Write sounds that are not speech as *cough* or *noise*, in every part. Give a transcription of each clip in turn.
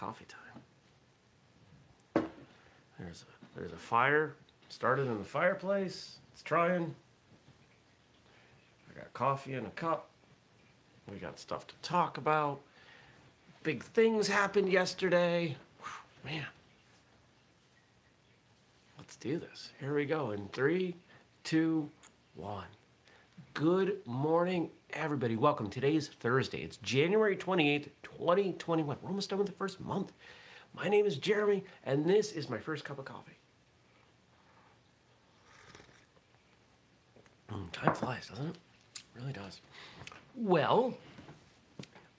coffee time. There's a, there's a fire started in the fireplace. It's trying. I got coffee in a cup. We got stuff to talk about. Big things happened yesterday. Whew, man. Let's do this. Here we go. In three, two, one. Good morning, everybody. Welcome. Today's Thursday. It's January 28th, 2021. We're almost done with the first month. My name is Jeremy, and this is my first cup of coffee. Mm, time flies, doesn't it? it? Really does. Well,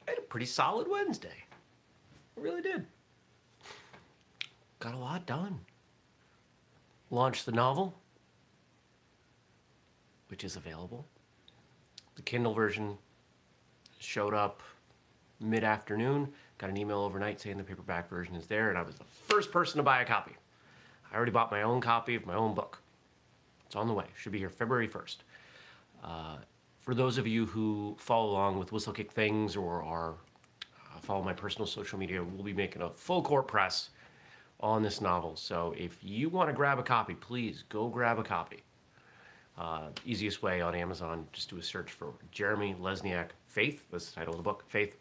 I had a pretty solid Wednesday. I really did. Got a lot done. Launched the novel, which is available. The Kindle version showed up mid afternoon. Got an email overnight saying the paperback version is there, and I was the first person to buy a copy. I already bought my own copy of my own book. It's on the way. Should be here February 1st. Uh, for those of you who follow along with Whistlekick Things or are uh, follow my personal social media, we'll be making a full court press on this novel. So if you want to grab a copy, please go grab a copy. Uh, easiest way on Amazon, just do a search for Jeremy Lesniak Faith. That's the title of the book, Faith,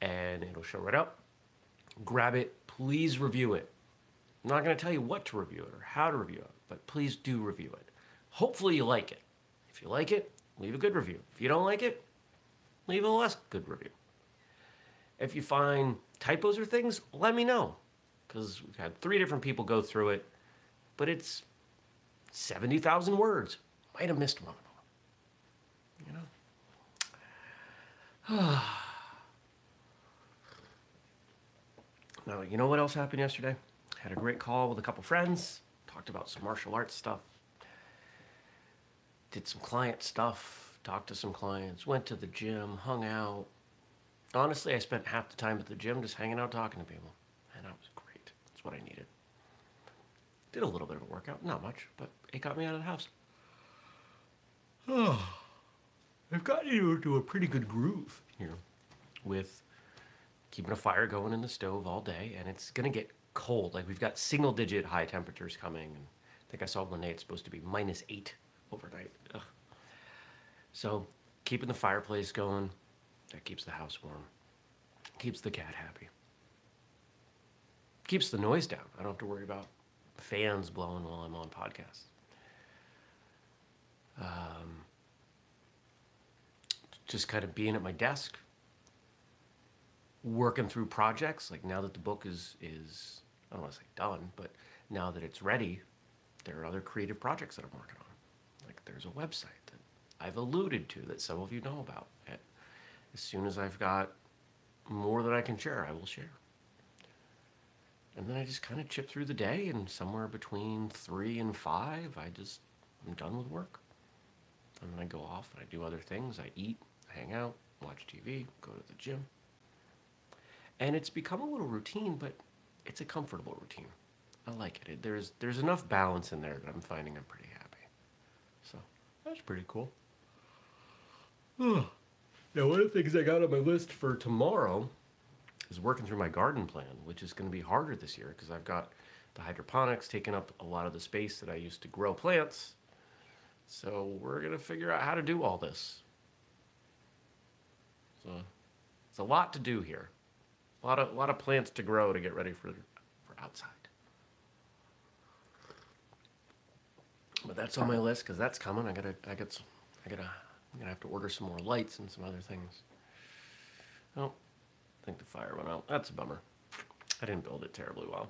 and it'll show right up. Grab it. Please review it. I'm not going to tell you what to review it or how to review it, but please do review it. Hopefully you like it. If you like it, leave a good review. If you don't like it, leave a less good review. If you find typos or things, let me know. Because we've had three different people go through it, but it's 70,000 words. Might have missed one of them. You know? *sighs* now, you know what else happened yesterday? Had a great call with a couple friends, talked about some martial arts stuff, did some client stuff, talked to some clients, went to the gym, hung out. Honestly, I spent half the time at the gym just hanging out talking to people, and that was great. That's what I needed. Did a little bit of a workout, not much, but it got me out of the house. Oh, I've gotten into a pretty good groove here with keeping a fire going in the stove all day, and it's gonna get cold. Like we've got single digit high temperatures coming, and I think I saw one day it's supposed to be minus eight overnight. Ugh. So keeping the fireplace going, that keeps the house warm, keeps the cat happy, keeps the noise down. I don't have to worry about fans blowing while I'm on podcasts. Um, just kind of being at my desk, working through projects. Like now that the book is is I don't want to say done, but now that it's ready, there are other creative projects that I'm working on Like there's a website that I've alluded to that some of you know about. And as soon as I've got more that I can share, I will share. And then I just kind of chip through the day, and somewhere between three and five, I just I'm done with work. And then I go off and I do other things. I eat, hang out, watch TV, go to the gym. And it's become a little routine, but it's a comfortable routine. I like it. it there's there's enough balance in there that I'm finding I'm pretty happy. So that's pretty cool. *sighs* now, one of the things I got on my list for tomorrow is working through my garden plan, which is going to be harder this year because I've got the hydroponics taking up a lot of the space that I used to grow plants. So we're going to figure out how to do all this. So it's a lot to do here. A lot of, a lot of plants to grow to get ready for, for outside. But that's on my list because that's coming. I gotta, I got, I gotta, I'm gonna have to order some more lights and some other things. Oh, I think the fire went out. That's a bummer. I didn't build it terribly well.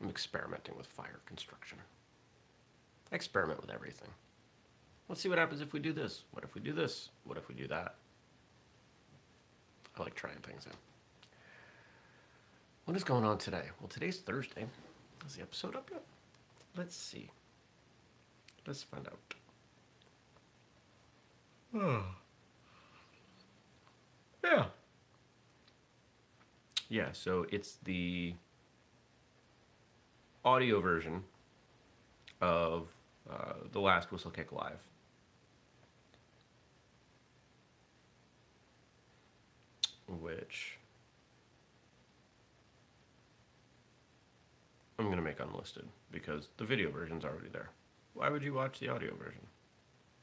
I'm experimenting with fire construction. Experiment with everything. Let's see what happens if we do this. What if we do this? What if we do that? I like trying things out. What is going on today? Well, today's Thursday. Is the episode up yet? Let's see. Let's find out. Oh. Yeah. Yeah, so it's the audio version of uh, the last Whistlekick Live. Which I'm going to make unlisted because the video version's already there. Why would you watch the audio version?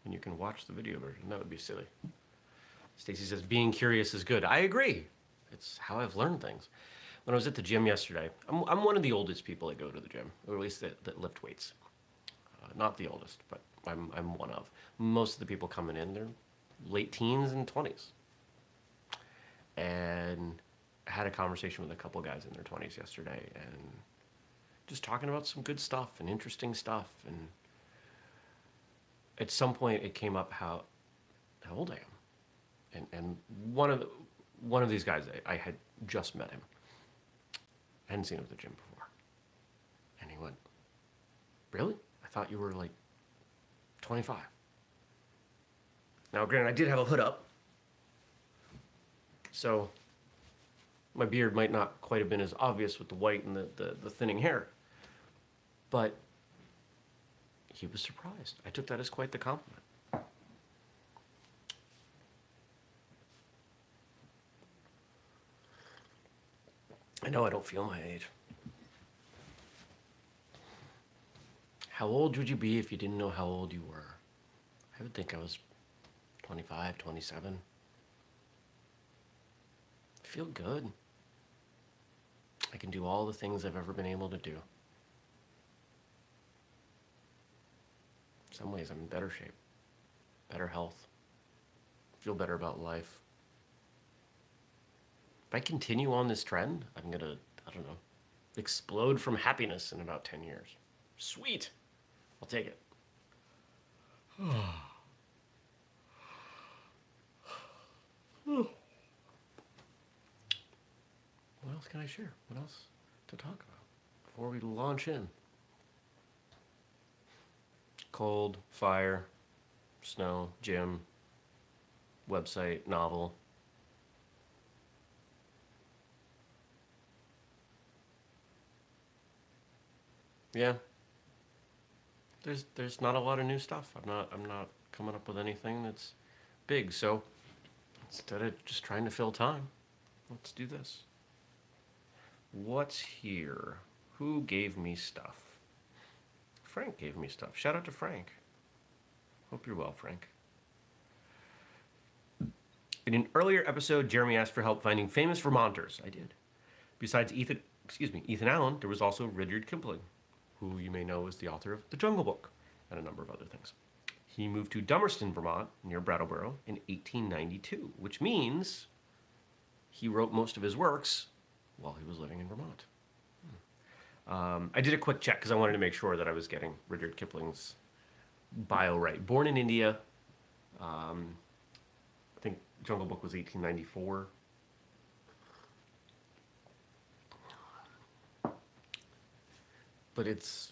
And you can watch the video version. That would be silly. Stacy says, being curious is good. I agree. It's how I've learned things. When I was at the gym yesterday, I'm, I'm one of the oldest people that go to the gym, or at least that, that lift weights. Uh, not the oldest, but I'm, I'm one of. Most of the people coming in, they're late teens and 20s. And I had a conversation with a couple guys in their 20s yesterday and just talking about some good stuff and interesting stuff. And at some point, it came up how, how old I am. And, and one, of the, one of these guys, I, I had just met him. I hadn't seen him at the gym before. And he went, Really? I thought you were like 25. Now, granted, I did have a hood up. So my beard might not quite have been as obvious with the white and the, the, the thinning hair. But he was surprised. I took that as quite the compliment. I know I don't feel my age. How old would you be if you didn't know how old you were? I would think I was 25, 27. I feel good. I can do all the things I've ever been able to do. In some ways, I'm in better shape, better health, feel better about life. If I continue on this trend, I'm gonna, I don't know, explode from happiness in about 10 years. Sweet. I'll take it. *sighs* What else can I share? What else to talk about before we launch in? Cold, fire, snow, gym, website, novel. Yeah. There's there's not a lot of new stuff. I'm not I'm not coming up with anything that's big. So instead of just trying to fill time, let's do this. What's here? Who gave me stuff? Frank gave me stuff. Shout out to Frank. Hope you're well, Frank. In an earlier episode, Jeremy asked for help finding famous Vermonters. I did. Besides Ethan, excuse me, Ethan Allen, there was also Rudyard Kipling, who you may know is the author of The Jungle Book and a number of other things. He moved to Dummerston, Vermont, near Brattleboro, in 1892, which means he wrote most of his works while he was living in Vermont. Um, I did a quick check because I wanted to make sure that I was getting Rudyard Kipling's bio right. Born in India, um, I think Jungle Book was 1894. But it's,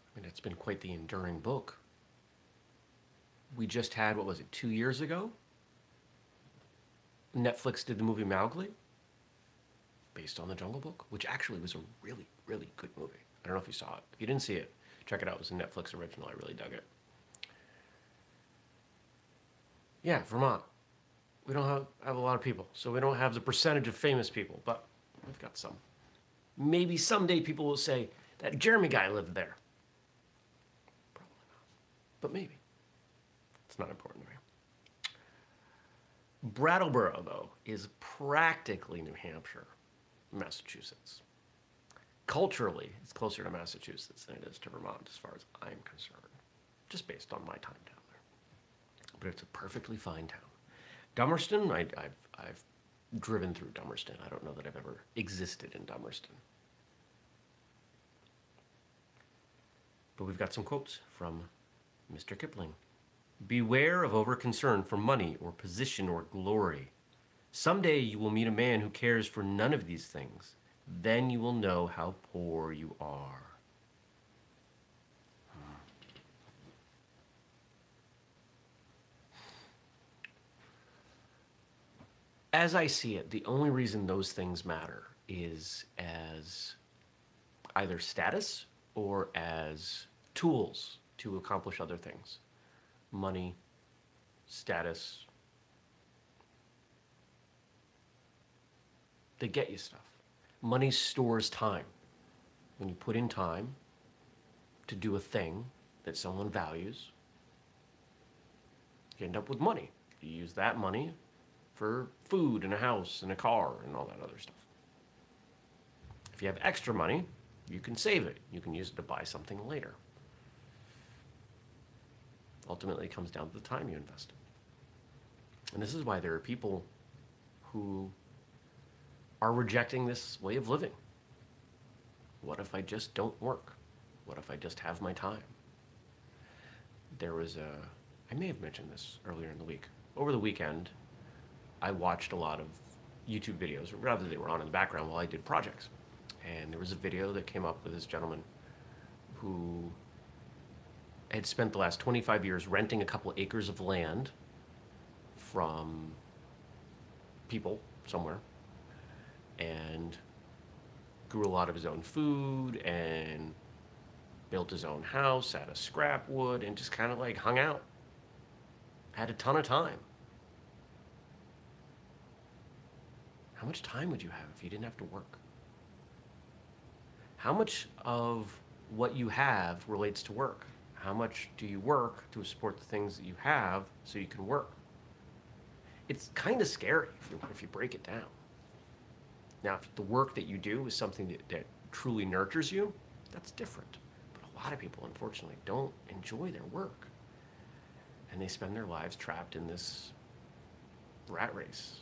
I mean, it's been quite the enduring book. We just had, what was it, two years ago? Netflix did the movie Mowgli based on the Jungle Book, which actually was a really, really good movie. I don't know if you saw it. If you didn't see it, check it out. It was a Netflix original. I really dug it. Yeah, Vermont. We don't have, have a lot of people, so we don't have the percentage of famous people, but we've got some. Maybe someday people will say that Jeremy guy lived there. Probably not, but maybe. It's not important to me. Brattleboro, though, is practically New Hampshire. Massachusetts. Culturally, it's closer to Massachusetts than it is to Vermont as far as I'm concerned, just based on my time down there. But it's a perfectly fine town. Dummerston, I, have I've driven through Dummerston. I don't know that I've ever existed in Dummerston. But we've got some quotes from Mr. Kipling. Beware of over concern for money or position or glory Someday you will meet a man who cares for none of these things. Then you will know how poor you are. As I see it, the only reason those things matter is as either status or as tools to accomplish other things money, status, They get you stuff. Money stores time. when you put in time to do a thing that someone values, you end up with money. You use that money for food and a house and a car and all that other stuff. If you have extra money, you can save it. You can use it to buy something later. Ultimately, it comes down to the time you invested. And this is why there are people who are rejecting this way of living. What if I just don't work? What if I just have my time? There was a, I may have mentioned this earlier in the week. Over the weekend, I watched a lot of YouTube videos, rather, they were on in the background while I did projects. And there was a video that came up with this gentleman who had spent the last 25 years renting a couple acres of land from people somewhere and grew a lot of his own food and built his own house out of scrap wood and just kind of like hung out. Had a ton of time. How much time would you have if you didn't have to work? How much of what you have relates to work? How much do you work to support the things that you have so you can work? It's kind of scary if you, if you break it down. Now, if the work that you do is something that, that truly nurtures you, that's different. But a lot of people, unfortunately, don't enjoy their work. And they spend their lives trapped in this rat race,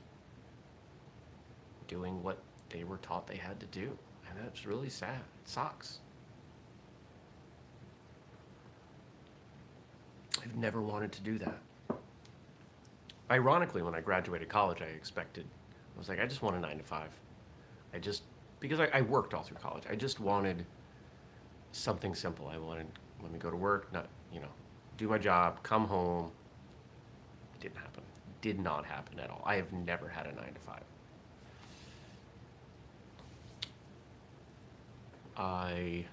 doing what they were taught they had to do. That's really sad. It sucks. I've never wanted to do that. Ironically, when I graduated college, I expected, I was like, I just want a nine to five. I just, because I, I worked all through college, I just wanted something simple. I wanted, let me go to work, not, you know, do my job, come home. It didn't happen. Did not happen at all. I have never had a nine to five. I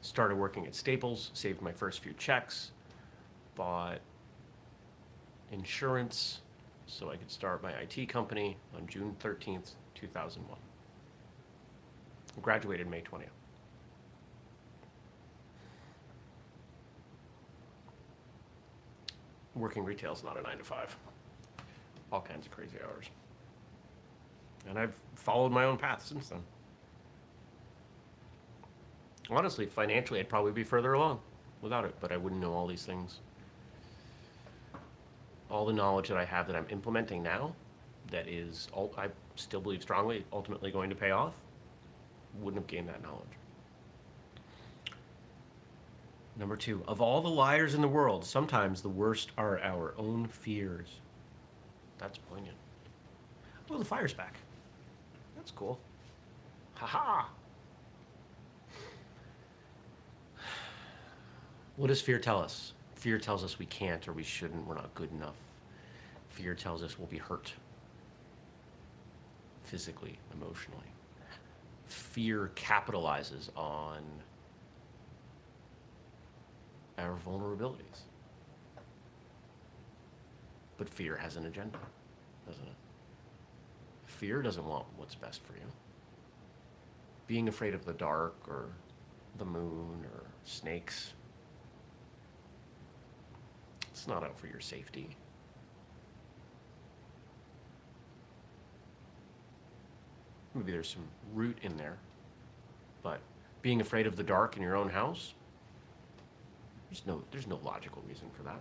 started working at Staples, saved my first few checks, bought insurance so I could start my IT company on June 13th, 2001. Graduated May 20th. Working retail is not a nine to five. All kinds of crazy hours. And I've followed my own path since then. Honestly, financially, I'd probably be further along without it, but I wouldn't know all these things. All the knowledge that I have that I'm implementing now, that is, I still believe strongly, ultimately going to pay off, wouldn't have gained that knowledge. Number two, of all the liars in the world, sometimes the worst are our own fears. That's poignant. Oh, the fire's back. That's cool. Ha ha! What does fear tell us? Fear tells us we can't or we shouldn't, we're not good enough. Fear tells us we'll be hurt physically, emotionally. Fear capitalizes on our vulnerabilities. But fear has an agenda, doesn't it? Fear doesn't want what's best for you. Being afraid of the dark or the moon or snakes not out for your safety. Maybe there's some root in there, but being afraid of the dark in your own house, there's no, there's no logical reason for that.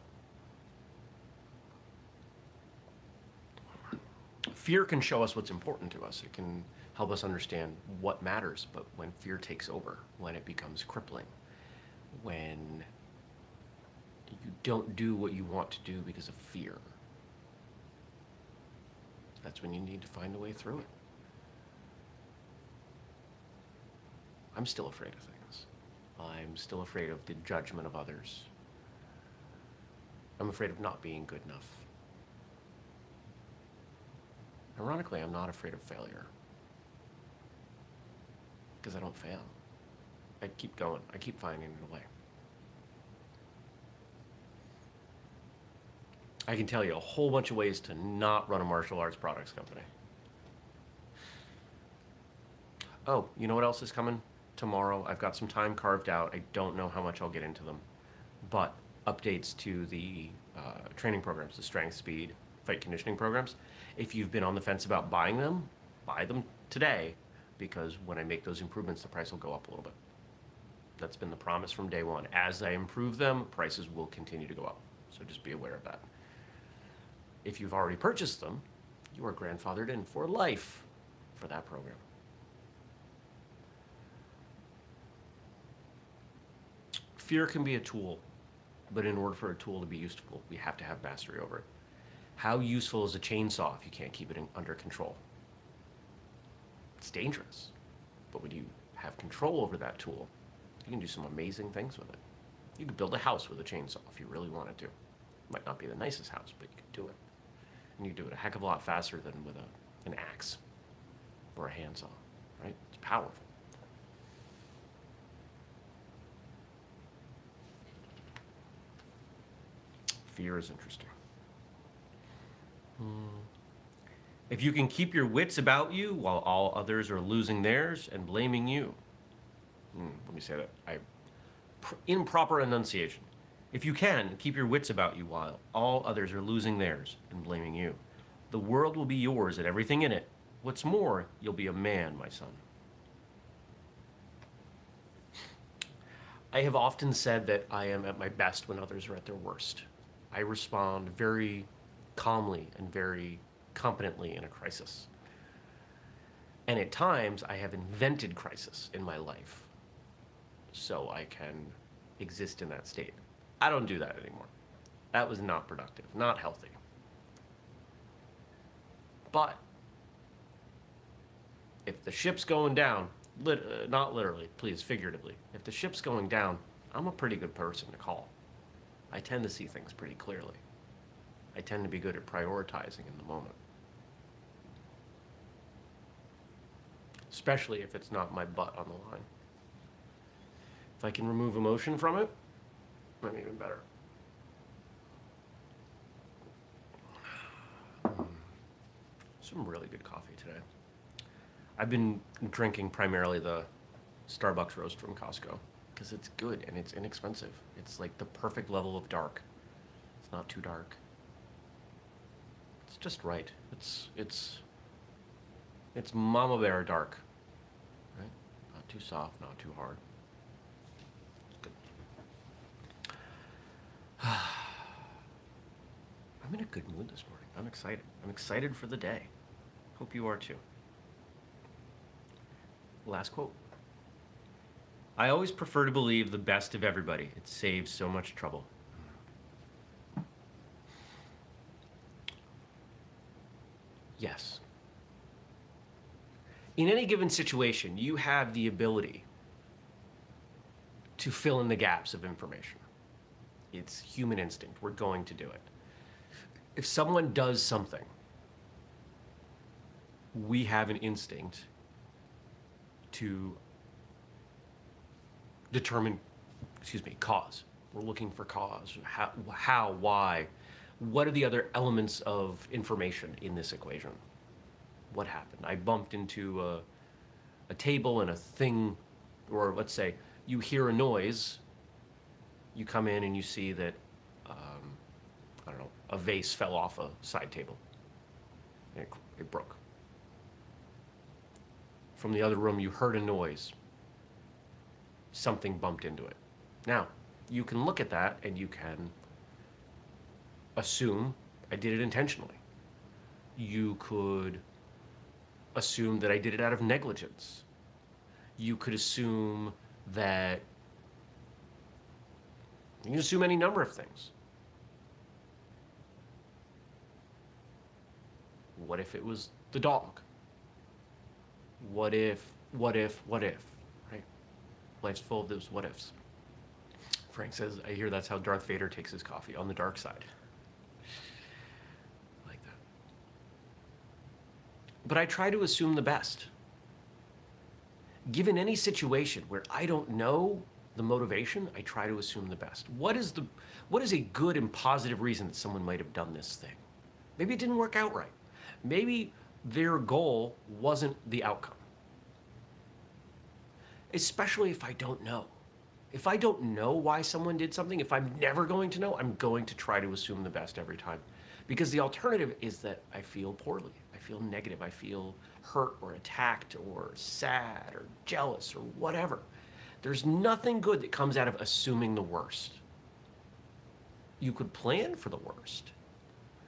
Fear can show us what's important to us. It can help us understand what matters, but when fear takes over, when it becomes crippling, when you don't do what you want to do because of fear. That's when you need to find a way through it. I'm still afraid of things. I'm still afraid of the judgment of others. I'm afraid of not being good enough. Ironically, I'm not afraid of failure. Because I don't fail. I keep going. I keep finding a way. I can tell you a whole bunch of ways to not run a martial arts products company. Oh, you know what else is coming tomorrow. I've got some time carved out. I don't know how much I'll get into them, but updates to the uh, training programs, the strength, speed, fight conditioning programs. If you've been on the fence about buying them, buy them today because when I make those improvements, the price will go up a little bit. That's been the promise from day one. As I improve them, prices will continue to go up. So just be aware of that. If you've already purchased them, you are grandfathered in for life for that program. Fear can be a tool, but in order for a tool to be useful, we have to have mastery over it. How useful is a chainsaw if you can't keep it in, under control? It's dangerous. But when you have control over that tool, you can do some amazing things with it. You could build a house with a chainsaw if you really wanted to. Might not be the nicest house, but you could do it. And you do it a heck of a lot faster than with a, an axe or a handsaw, right? It's powerful. Fear is interesting. Hmm. If you can keep your wits about you while all others are losing theirs and blaming you. Hmm, let me say that. I improper enunciation. If you can, keep your wits about you while all others are losing theirs and blaming you. The world will be yours and everything in it. What's more, you'll be a man, my son. I have often said that I am at my best when others are at their worst. I respond very calmly and very competently in a crisis. And at times, I have invented crisis in my life so I can exist in that state. I don't do that anymore. That was not productive, not healthy. But if the ship's going down, lit, uh, not literally, please, figuratively, if the ship's going down, I'm a pretty good person to call. I tend to see things pretty clearly. I tend to be good at prioritizing in the moment. especially if it's not my butt on the line. If I can remove emotion from it, I'm even better. Some really good coffee today. I've been drinking primarily the Starbucks roast from Costco because it's good and it's inexpensive. It's like the perfect level of dark. It's not too dark. It's just right. It's it's it's mama bear dark Right? Not too soft, not too hard. *sighs* I'm in a good mood this morning. I'm excited. I'm excited for the day. Hope you are too. Last quote. I always prefer to believe the best of everybody. It saves so much trouble. Yes in any given situation, you have the ability to fill in the gaps of information. It's human instinct. We're going to do it. If someone does something, we have an instinct to determine, excuse me, cause. We're looking for cause. How, how, why? What are the other elements of information in this equation? what happened. I bumped into a, a table and a thing, or let's say you hear a noise, you come in and you see that, um, I don't know, a vase fell off a side table. It, it broke. From the other room, you heard a noise. Something bumped into it. Now, you can look at that and you can assume I did it intentionally. You could assume that I did it out of negligence. You could assume that you can assume any number of things. What if it was the dog? What if, what if, what if, right? Life's full of those what ifs. Frank says, I hear that's how Darth Vader takes his coffee on the dark side. Like that. But I try to assume the best. Given any situation where I don't know the motivation, I try to assume the best. What is the what is a good and positive reason that someone might have done this thing? Maybe it didn't work out right. Maybe their goal wasn't the outcome. especially if I don't know. If I don't know why someone did something, if I'm never going to know, I'm going to try to assume the best every time. Because the alternative is that I feel poorly. I feel negative. I feel hurt or attacked or sad or jealous or whatever. There's nothing good that comes out of assuming the worst. You could plan for the worst.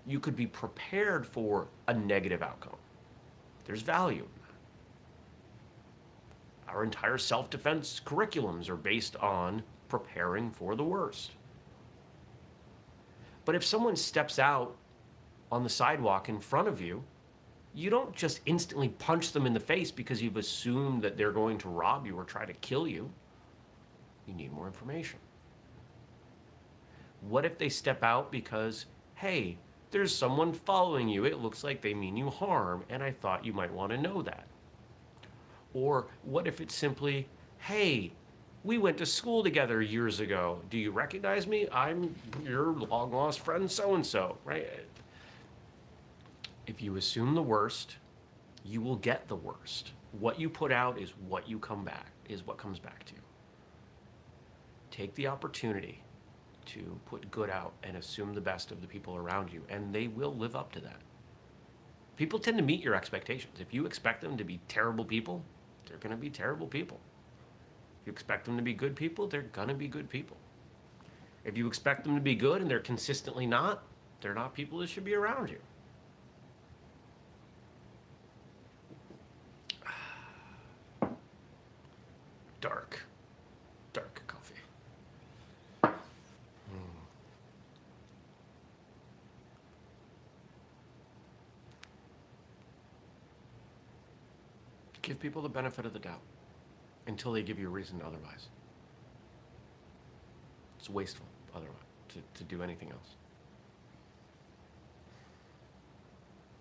You could be prepared for a negative outcome. There's value in that. Our entire self defense curriculums are based on preparing for the worst. But if someone steps out on the sidewalk in front of you, you don't just instantly punch them in the face because you've assumed that they're going to rob you or try to kill you. You need more information. What if they step out because, hey, there's someone following you. It looks like they mean you harm, and I thought you might want to know that. Or what if it's simply, hey, we went to school together years ago. Do you recognize me? I'm your long lost friend so and so, right? If you assume the worst, you will get the worst. What you put out is what you come back, is what comes back to you. Take the opportunity to put good out and assume the best of the people around you, and they will live up to that. People tend to meet your expectations. If you expect them to be terrible people, they're going to be terrible people. If you expect them to be good people, they're going to be good people. If you expect them to be good and they're consistently not, they're not people that should be around you. Dark. Dark coffee. Give people the benefit of the doubt until they give you a reason otherwise. It's wasteful otherwise to, to do anything else.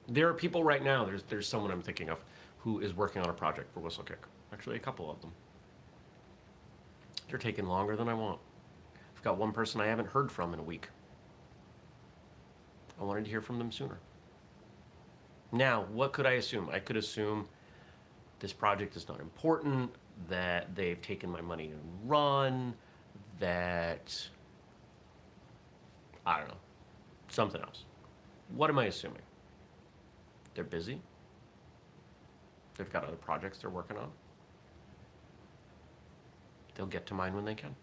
There are people right now, there's, there's someone I'm thinking of who is working on a project for Whistlekick. Actually, a couple of them. They're taking longer than I want. I've got one person I haven't heard from in a week. I wanted to hear from them sooner. Now, what could I assume? I could assume this project is not important, that they've taken my money and run, that I don't know, something else. What am I assuming? They're busy. They've got other projects they're working on. They'll get to mine when they can.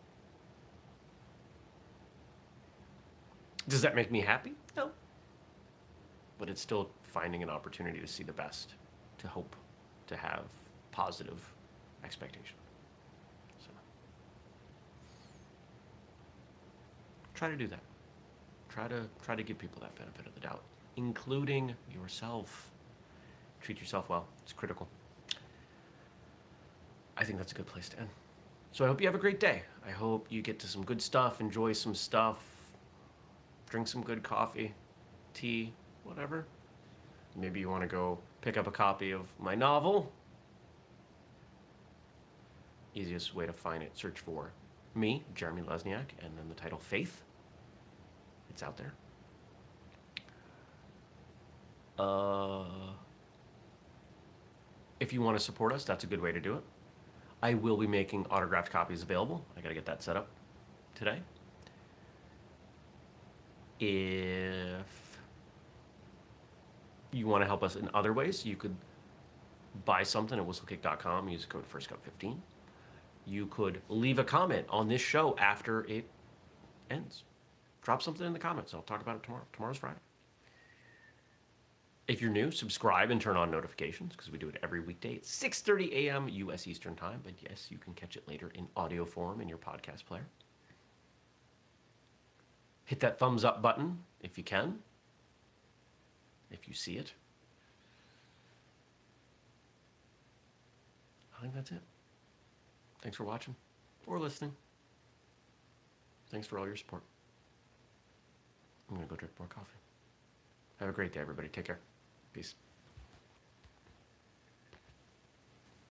Does that make me happy? No. But it's still finding an opportunity to see the best, to hope to have positive expectation. So try to do that. Try to try to give people that benefit of the doubt, including yourself. Treat yourself well. It's critical. I think that's a good place to end. So I hope you have a great day. I hope you get to some good stuff, enjoy some stuff, drink some good coffee, tea, whatever. Maybe you want to go pick up a copy of my novel. Easiest way to find it, search for me, Jeremy Lesniak, and then the title Faith. It's out there. Uh, if you want to support us, that's a good way to do it. I will be making autographed copies available. I got to get that set up today. If you want to help us in other ways, you could buy something at whistlekick.com, use code FIRSTCUP15. You could leave a comment on this show after it ends. Drop something in the comments. I'll talk about it tomorrow. Tomorrow's Friday. If you're new, subscribe and turn on notifications because we do it every weekday at 6:30 a.m. U.S. Eastern Time. But yes, you can catch it later in audio form in your podcast player. Hit that thumbs up button if you can, if you see it. I think that's it. Thanks for watching or listening. Thanks for all your support. I'm going to go drink more coffee. Have a great day, everybody. Take care. Peace.